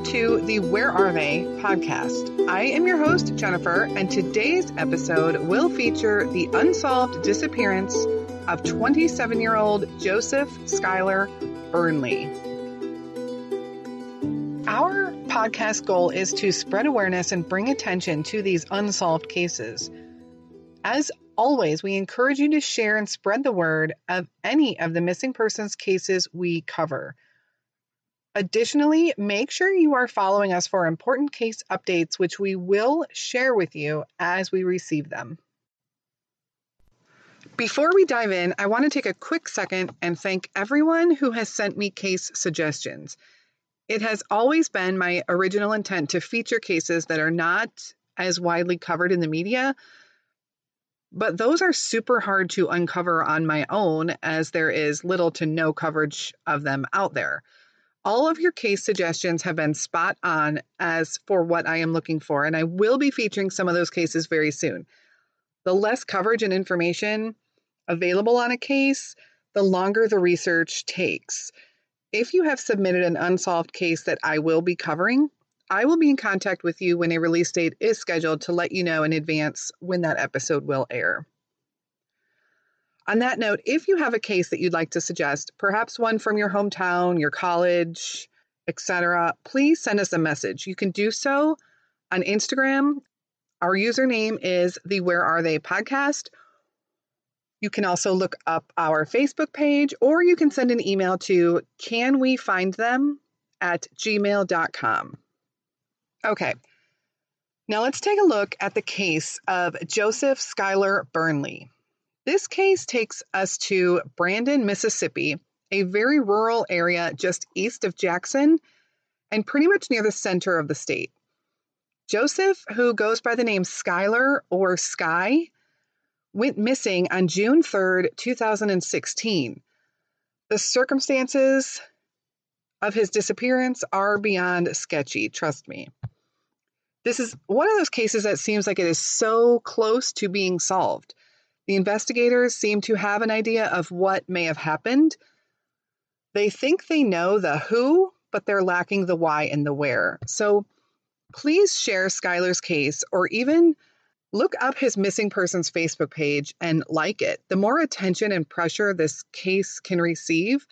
welcome to the Where Are They podcast. I am your host, Jennifer, and today's episode will feature the unsolved disappearance of 27 year old Joseph Schuyler Burnley. Our podcast goal is to spread awareness and bring attention to these unsolved cases. As always, we encourage you to share and spread the word of any of the missing persons cases we cover. Additionally, make sure you are following us for important case updates, which we will share with you as we receive them. Before we dive in, I want to take a quick second and thank everyone who has sent me case suggestions. It has always been my original intent to feature cases that are not as widely covered in the media, but those are super hard to uncover on my own as there is little to no coverage of them out there. All of your case suggestions have been spot on as for what I am looking for, and I will be featuring some of those cases very soon. The less coverage and information available on a case, the longer the research takes. If you have submitted an unsolved case that I will be covering, I will be in contact with you when a release date is scheduled to let you know in advance when that episode will air. On that note, if you have a case that you'd like to suggest, perhaps one from your hometown, your college, etc., please send us a message. You can do so on Instagram. Our username is the Where Are They podcast. You can also look up our Facebook page or you can send an email to can we find them at gmail.com. Okay, now let's take a look at the case of Joseph Schuyler Burnley. This case takes us to Brandon, Mississippi, a very rural area just east of Jackson and pretty much near the center of the state. Joseph, who goes by the name Schuyler or Sky, went missing on June 3rd, 2016. The circumstances of his disappearance are beyond sketchy, trust me. This is one of those cases that seems like it is so close to being solved. The investigators seem to have an idea of what may have happened. They think they know the who, but they're lacking the why and the where. So please share Schuyler's case or even look up his missing persons Facebook page and like it. The more attention and pressure this case can receive,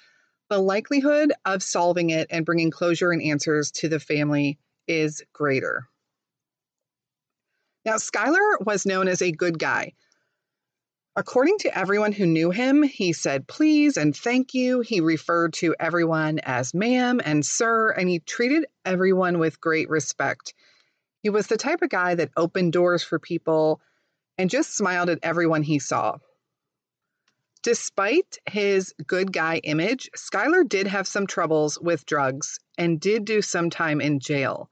the likelihood of solving it and bringing closure and answers to the family is greater. Now, Schuyler was known as a good guy. According to everyone who knew him, he said please and thank you. He referred to everyone as ma'am and sir, and he treated everyone with great respect. He was the type of guy that opened doors for people and just smiled at everyone he saw. Despite his good guy image, Schuyler did have some troubles with drugs and did do some time in jail.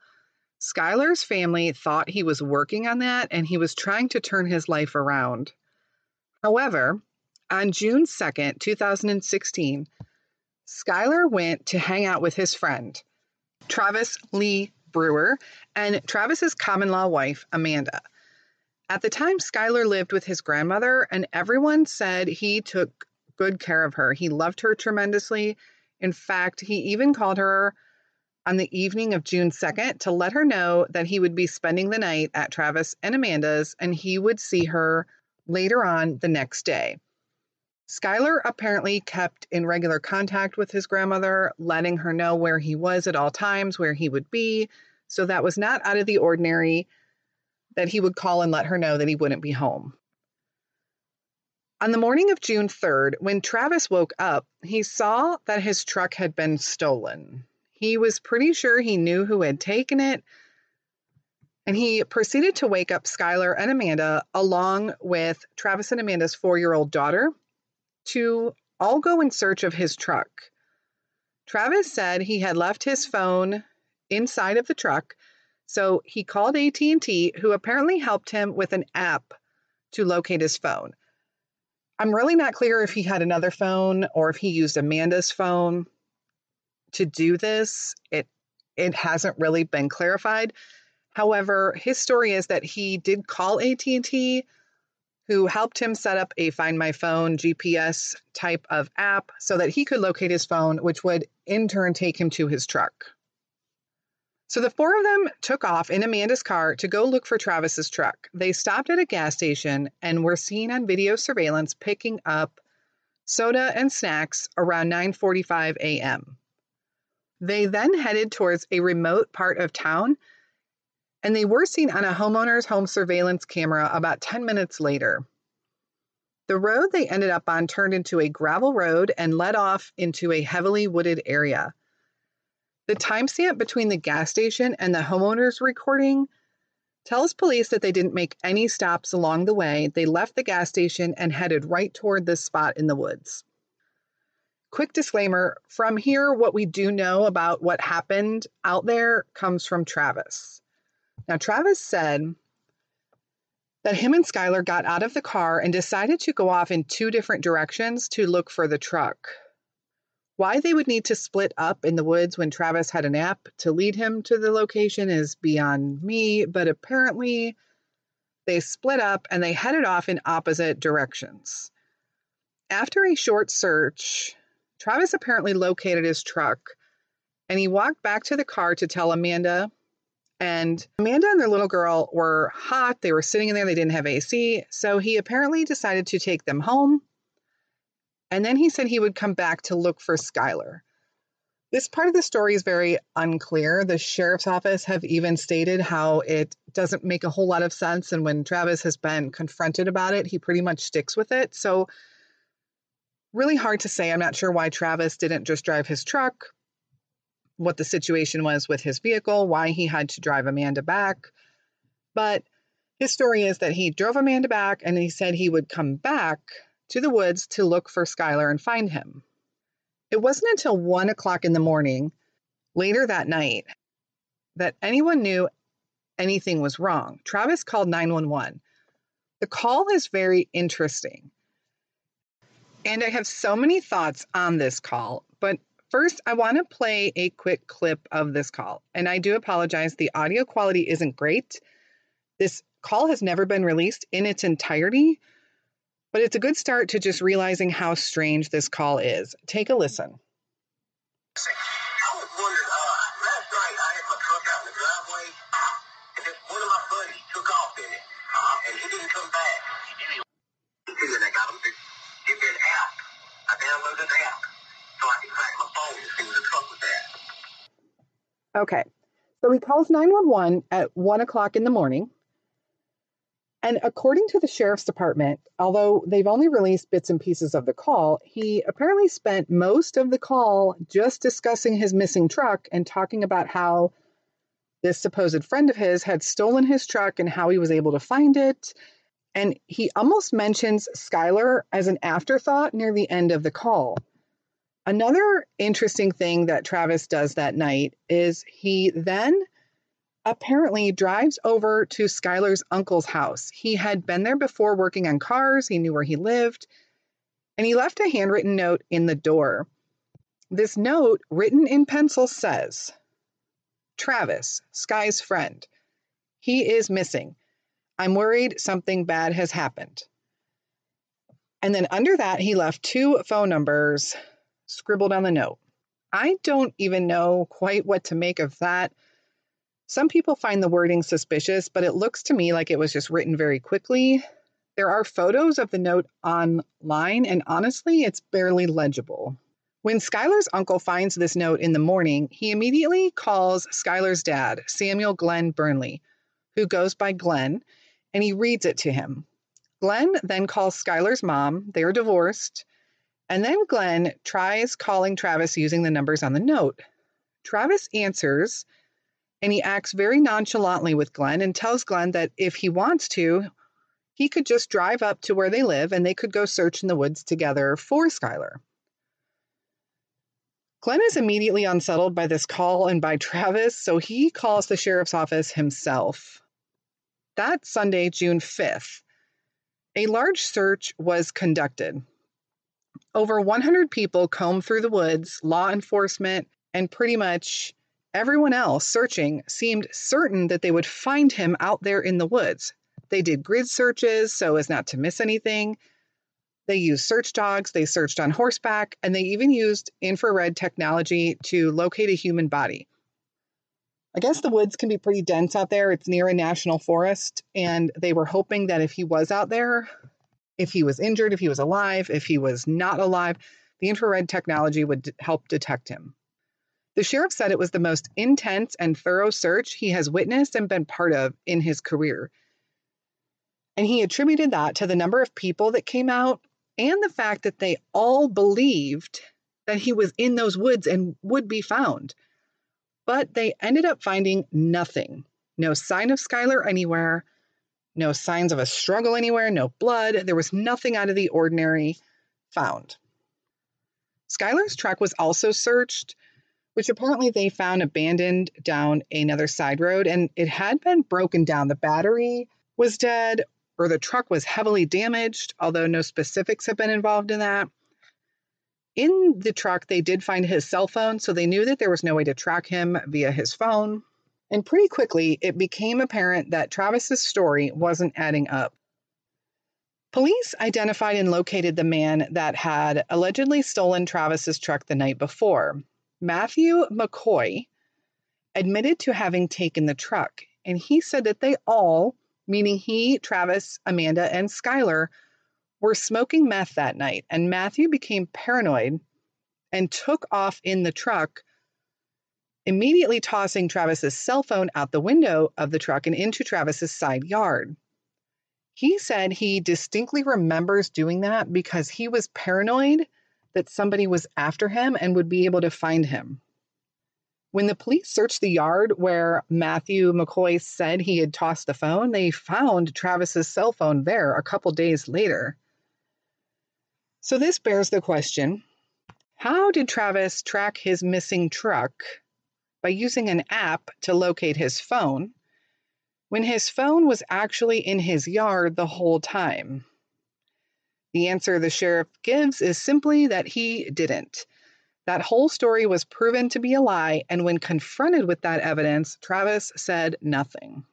Schuyler's family thought he was working on that and he was trying to turn his life around. However, on June 2nd, 2016, Schuyler went to hang out with his friend, Travis Lee Brewer, and Travis's common law wife, Amanda. At the time, Schuyler lived with his grandmother, and everyone said he took good care of her. He loved her tremendously. In fact, he even called her on the evening of June 2nd to let her know that he would be spending the night at Travis and Amanda's and he would see her later on the next day. Schuyler apparently kept in regular contact with his grandmother, letting her know where he was at all times, where he would be. So that was not out of the ordinary that he would call and let her know that he wouldn't be home. On the morning of June 3rd, when Travis woke up, he saw that his truck had been stolen. He was pretty sure he knew who had taken it, and he proceeded to wake up Schuyler and Amanda, along with Travis and Amanda's four year old daughter, to all go in search of his truck. Travis said he had left his phone inside of the truck, so he called AT&T, who apparently helped him with an app to locate his phone. I'm really not clear if he had another phone or if he used Amanda's phone to do this. It it hasn't really been clarified. However, his story is that he did call AT&T who helped him set up a Find My Phone GPS type of app so that he could locate his phone, which would in turn take him to his truck. So the four of them took off in Amanda's car to go look for Travis's truck. They stopped at a gas station and were seen on video surveillance picking up soda and snacks around 9:45 a.m. They then headed towards a remote part of town and they were seen on a homeowner's home surveillance camera about 10 minutes later. The road they ended up on turned into a gravel road and led off into a heavily wooded area. The timestamp between the gas station and the homeowner's recording tells police that they didn't make any stops along the way. They left the gas station and headed right toward this spot in the woods. Quick disclaimer from here, what we do know about what happened out there comes from Travis. Now, Travis said that him and Schuyler got out of the car and decided to go off in two different directions to look for the truck. Why they would need to split up in the woods when Travis had an app to lead him to the location is beyond me, but apparently they split up and they headed off in opposite directions. After a short search, Travis apparently located his truck and he walked back to the car to tell Amanda. And Amanda and their little girl were hot. They were sitting in there, they didn't have AC. So he apparently decided to take them home and then he said he would come back to look for Schuyler. This part of the story is very unclear. The sheriff's office have even stated how it doesn't make a whole lot of sense. And when Travis has been confronted about it, he pretty much sticks with it. So, really hard to say. I'm not sure why Travis didn't just drive his truck, what the situation was with his vehicle, why he had to drive Amanda back. But his story is that he drove Amanda back and he said he would come back to the woods to look for Schuyler and find him. It wasn't until one o'clock in the morning, later that night, that anyone knew anything was wrong. Travis called 911. The call is very interesting. And I have so many thoughts on this call, but first I want to play a quick clip of this call. And I do apologize, the audio quality isn't great. This call has never been released in its entirety, but it's a good start to just realizing how strange this call is. Take a listen. I uh, it, uh, downloaded an app so I track my phone and see. Okay. So he calls 911 at 1 o'clock in the morning. And according to the sheriff's department, although they've only released bits and pieces of the call, he apparently spent most of the call just discussing his missing truck and talking about how this supposed friend of his had stolen his truck and how he was able to find it. And he almost mentions Schuyler as an afterthought near the end of the call. Another interesting thing that Travis does that night is he then apparently drives over to Schuyler's uncle's house. He had been there before working on cars, he knew where he lived, and he left a handwritten note in the door. This note, written in pencil, says Travis, Sky's friend. He is missing. I'm worried something bad has happened. And then under that, he left two phone numbers scribbled on the note. I don't even know quite what to make of that. Some people find the wording suspicious, but it looks to me like it was just written very quickly. There are photos of the note online, and honestly, it's barely legible. When Schuyler's uncle finds this note in the morning, he immediately calls Schuyler's dad, Samuel Glenn Burnley, who goes by Glenn, and he reads it to him. Glenn then calls Schuyler's mom, they're divorced, and then Glenn tries calling Travis using the numbers on the note. Travis answers and he acts very nonchalantly with Glenn and tells Glenn that if he wants to, he could just drive up to where they live and they could go search in the woods together for Schuyler. Glenn is immediately unsettled by this call and by Travis, so he calls the sheriff's office himself. That Sunday, June 5th, a large search was conducted. Over 100 people combed through the woods, law enforcement, and pretty much Everyone else searching seemed certain that they would find him out there in the woods. They did grid searches so as not to miss anything. They used search dogs, they searched on horseback, and they even used infrared technology to locate a human body. I guess the woods can be pretty dense out there. It's near a national forest, and they were hoping that if he was out there, if he was injured, if he was alive, if he was not alive, the infrared technology would d- help detect him. The sheriff said it was the most intense and thorough search he has witnessed and been part of in his career. And he attributed that to the number of people that came out and the fact that they all believed that he was in those woods and would be found. But they ended up finding nothing no sign of Schuyler anywhere, no signs of a struggle anywhere, no blood. There was nothing out of the ordinary found. Schuyler's truck was also searched, which apparently they found abandoned down another side road, and it had been broken down. The battery was dead, or the truck was heavily damaged, although no specifics have been involved in that. In the truck, they did find his cell phone, so they knew that there was no way to track him via his phone. And pretty quickly, it became apparent that Travis's story wasn't adding up. Police identified and located the man that had allegedly stolen Travis's truck the night before. Matthew McCoy admitted to having taken the truck, and he said that they all, meaning he, Travis, Amanda, and Schuyler, were smoking meth that night. And Matthew became paranoid and took off in the truck immediately tossing Travis's cell phone out the window of the truck and into Travis's side yard. He said he distinctly remembers doing that because he was paranoid that somebody was after him and would be able to find him. When the police searched the yard where Matthew McCoy said he had tossed the phone, they found Travis's cell phone there a couple days later. So this bears the question how did Travis track his missing truck by using an app to locate his phone when his phone was actually in his yard the whole time? The answer the sheriff gives is simply that he didn't. That whole story was proven to be a lie, and when confronted with that evidence, Travis said nothing.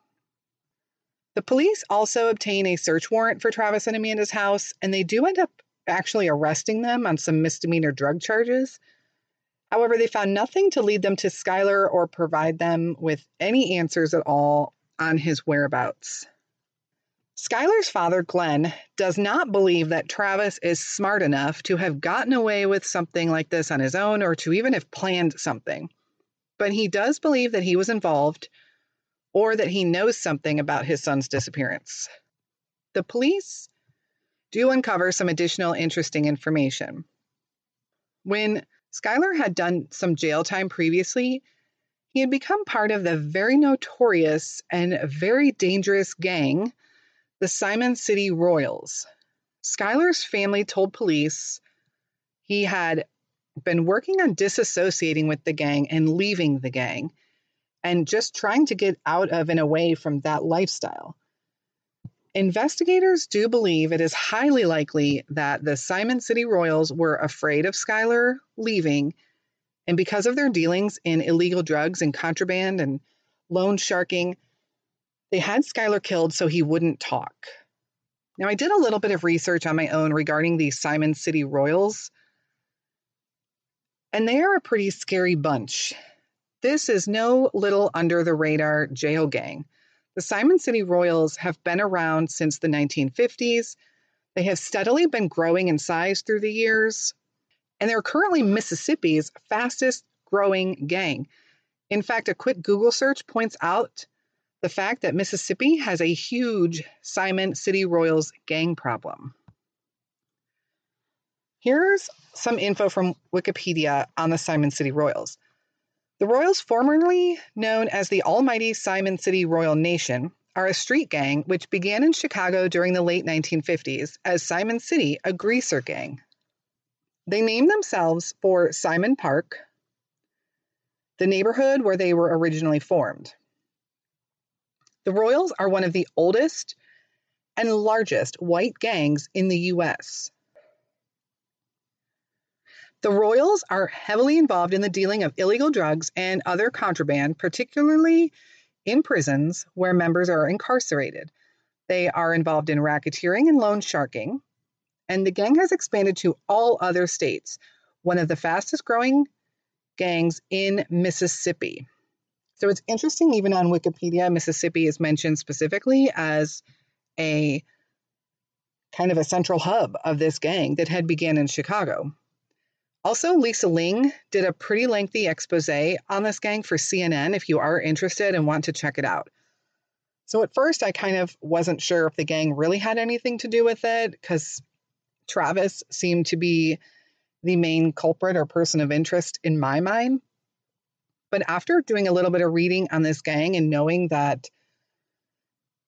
The police also obtain a search warrant for Travis and Amanda's house, and they do end up actually arresting them on some misdemeanor drug charges. However, they found nothing to lead them to Schuyler or provide them with any answers at all on his whereabouts. Schuyler's father, Glenn, does not believe that Travis is smart enough to have gotten away with something like this on his own or to even have planned something. But he does believe that he was involved or that he knows something about his son's disappearance. The police do uncover some additional interesting information. When Schuyler had done some jail time previously. He had become part of the very notorious and very dangerous gang, the Simon City Royals. Schuyler's family told police he had been working on disassociating with the gang and leaving the gang and just trying to get out of and away from that lifestyle. Investigators do believe it is highly likely that the Simon City Royals were afraid of Schuyler leaving, and because of their dealings in illegal drugs and contraband and loan sharking, they had Schuyler killed so he wouldn't talk. Now, I did a little bit of research on my own regarding the Simon City Royals, and they are a pretty scary bunch. This is no little under the radar jail gang. The Simon City Royals have been around since the 1950s. They have steadily been growing in size through the years, and they're currently Mississippi's fastest growing gang. In fact, a quick Google search points out the fact that Mississippi has a huge Simon City Royals gang problem. Here's some info from Wikipedia on the Simon City Royals. The Royals, formerly known as the Almighty Simon City Royal Nation, are a street gang which began in Chicago during the late 1950s as Simon City, a greaser gang. They named themselves for Simon Park, the neighborhood where they were originally formed. The Royals are one of the oldest and largest white gangs in the U.S. The Royals are heavily involved in the dealing of illegal drugs and other contraband, particularly in prisons where members are incarcerated. They are involved in racketeering and loan sharking, and the gang has expanded to all other states, one of the fastest growing gangs in Mississippi. So it's interesting, even on Wikipedia, Mississippi is mentioned specifically as a kind of a central hub of this gang that had began in Chicago. Also, Lisa Ling did a pretty lengthy expose on this gang for CNN if you are interested and want to check it out. So, at first, I kind of wasn't sure if the gang really had anything to do with it because Travis seemed to be the main culprit or person of interest in my mind. But after doing a little bit of reading on this gang and knowing that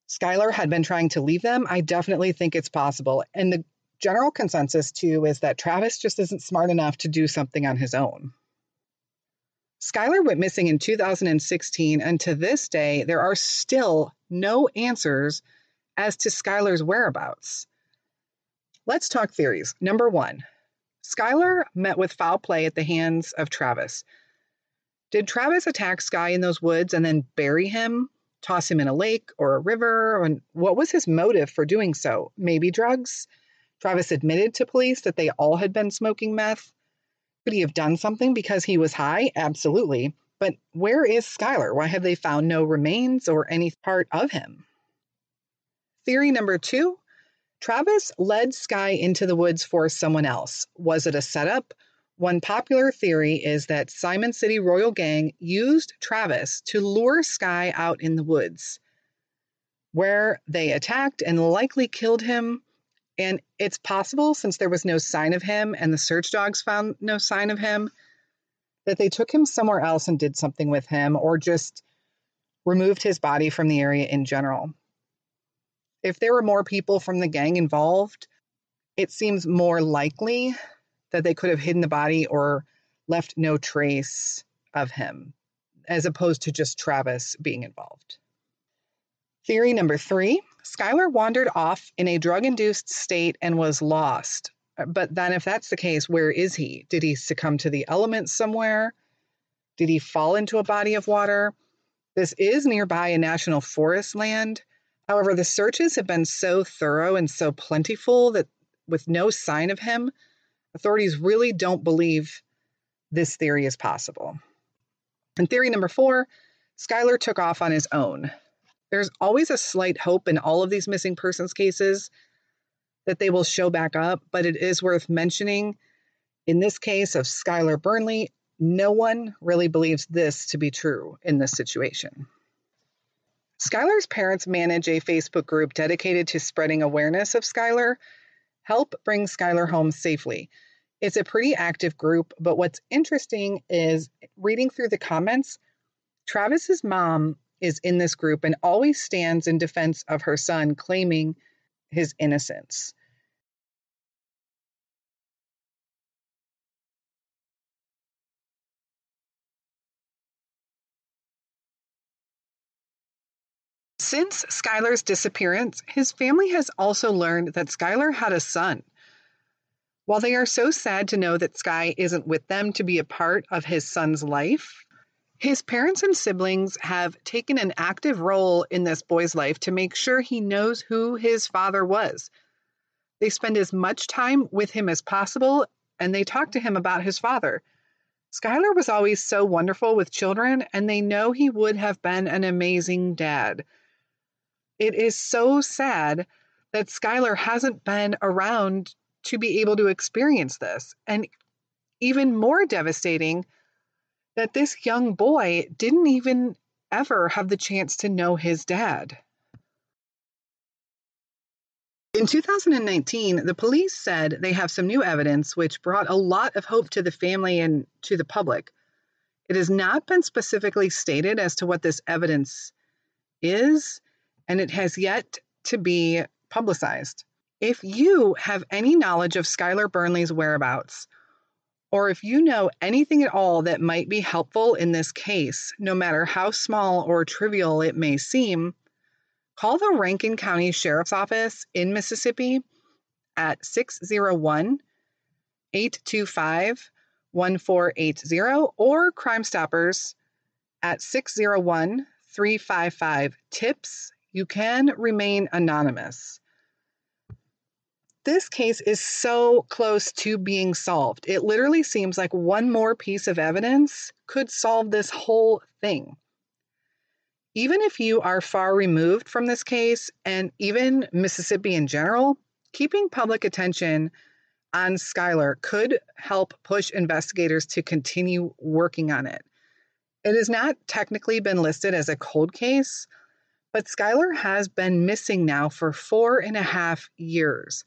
Schuyler had been trying to leave them, I definitely think it's possible. And the general consensus, too, is that Travis just isn't smart enough to do something on his own. Schuyler went missing in 2016, and to this day, there are still no answers as to Schuyler's whereabouts. Let's talk theories. Number one Schuyler met with foul play at the hands of Travis. Did Travis attack Sky in those woods and then bury him, toss him in a lake or a river? And what was his motive for doing so? Maybe drugs? Travis admitted to police that they all had been smoking meth. Could he have done something because he was high? Absolutely. But where is Schuyler? Why have they found no remains or any part of him? Theory number two Travis led Sky into the woods for someone else. Was it a setup? One popular theory is that Simon City Royal Gang used Travis to lure Sky out in the woods, where they attacked and likely killed him and it's possible, since there was no sign of him and the search dogs found no sign of him, that they took him somewhere else and did something with him or just removed his body from the area in general. If there were more people from the gang involved, it seems more likely that they could have hidden the body or left no trace of him, as opposed to just Travis being involved. Theory number three Schuyler wandered off in a drug induced state and was lost. Uh, but then, if that's the case, where is he? Did he succumb to the elements somewhere? Did he fall into a body of water? This is nearby a national forest land. However, the searches have been so thorough and so plentiful that with no sign of him, authorities really don't believe this theory is possible. And theory number four Schuyler took off on his own. There's always a slight hope in all of these missing persons cases that they will show back up, but it is worth mentioning in this case of Schuyler Burnley, no one really believes this to be true in this situation. Schuyler's parents manage a Facebook group dedicated to spreading awareness of Schuyler. Help bring Schuyler home safely. It's a pretty active group, but what's interesting is reading through the comments, Travis's mom is in this group and always stands in defense of her son, claiming his innocence. Since Schuyler's disappearance, his family has also learned that Schuyler had a son. While they are so sad to know that Sky isn't with them to be a part of his son's life, his parents and siblings have taken an active role in this boy's life to make sure he knows who his father was. They spend as much time with him as possible and they talk to him about his father. Schuyler was always so wonderful with children, and they know he would have been an amazing dad. It is so sad that Schuyler hasn't been around to be able to experience this. And even more devastating that this young boy didn't even ever have the chance to know his dad. In 2019, the police said they have some new evidence which brought a lot of hope to the family and to the public. It has not been specifically stated as to what this evidence is, and it has yet to be publicized. If you have any knowledge of Schuyler Burnley's whereabouts, or if you know anything at all that might be helpful in this case, no matter how small or trivial it may seem, call the Rankin County Sheriff's Office in Mississippi at 601 825 1480 or Crime Stoppers at 601 355 TIPS. You can remain anonymous this case is so close to being solved. It literally seems like one more piece of evidence could solve this whole thing. Even if you are far removed from this case and even Mississippi in general, keeping public attention on Schuyler could help push investigators to continue working on it. It has not technically been listed as a cold case, but Schuyler has been missing now for four and a half years.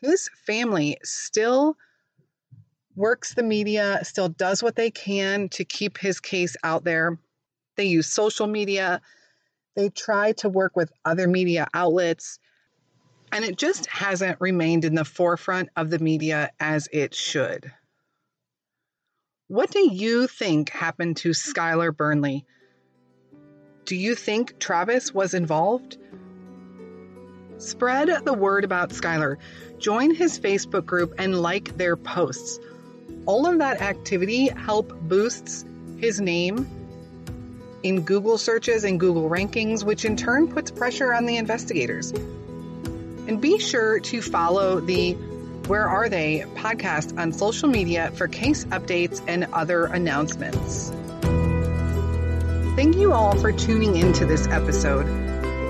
His family still works the media, still does what they can to keep his case out there. They use social media, they try to work with other media outlets, and it just hasn't remained in the forefront of the media as it should. What do you think happened to Schuyler Burnley? Do you think Travis was involved? Spread the word about Schuyler. Join his Facebook group and like their posts all of that activity help boosts his name in Google searches and Google rankings, which in turn puts pressure on the investigators. And be sure to follow the Where Are They podcast on social media for case updates and other announcements. Thank you all for tuning into this episode.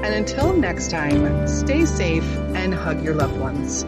And until next time, stay safe and hug your loved ones.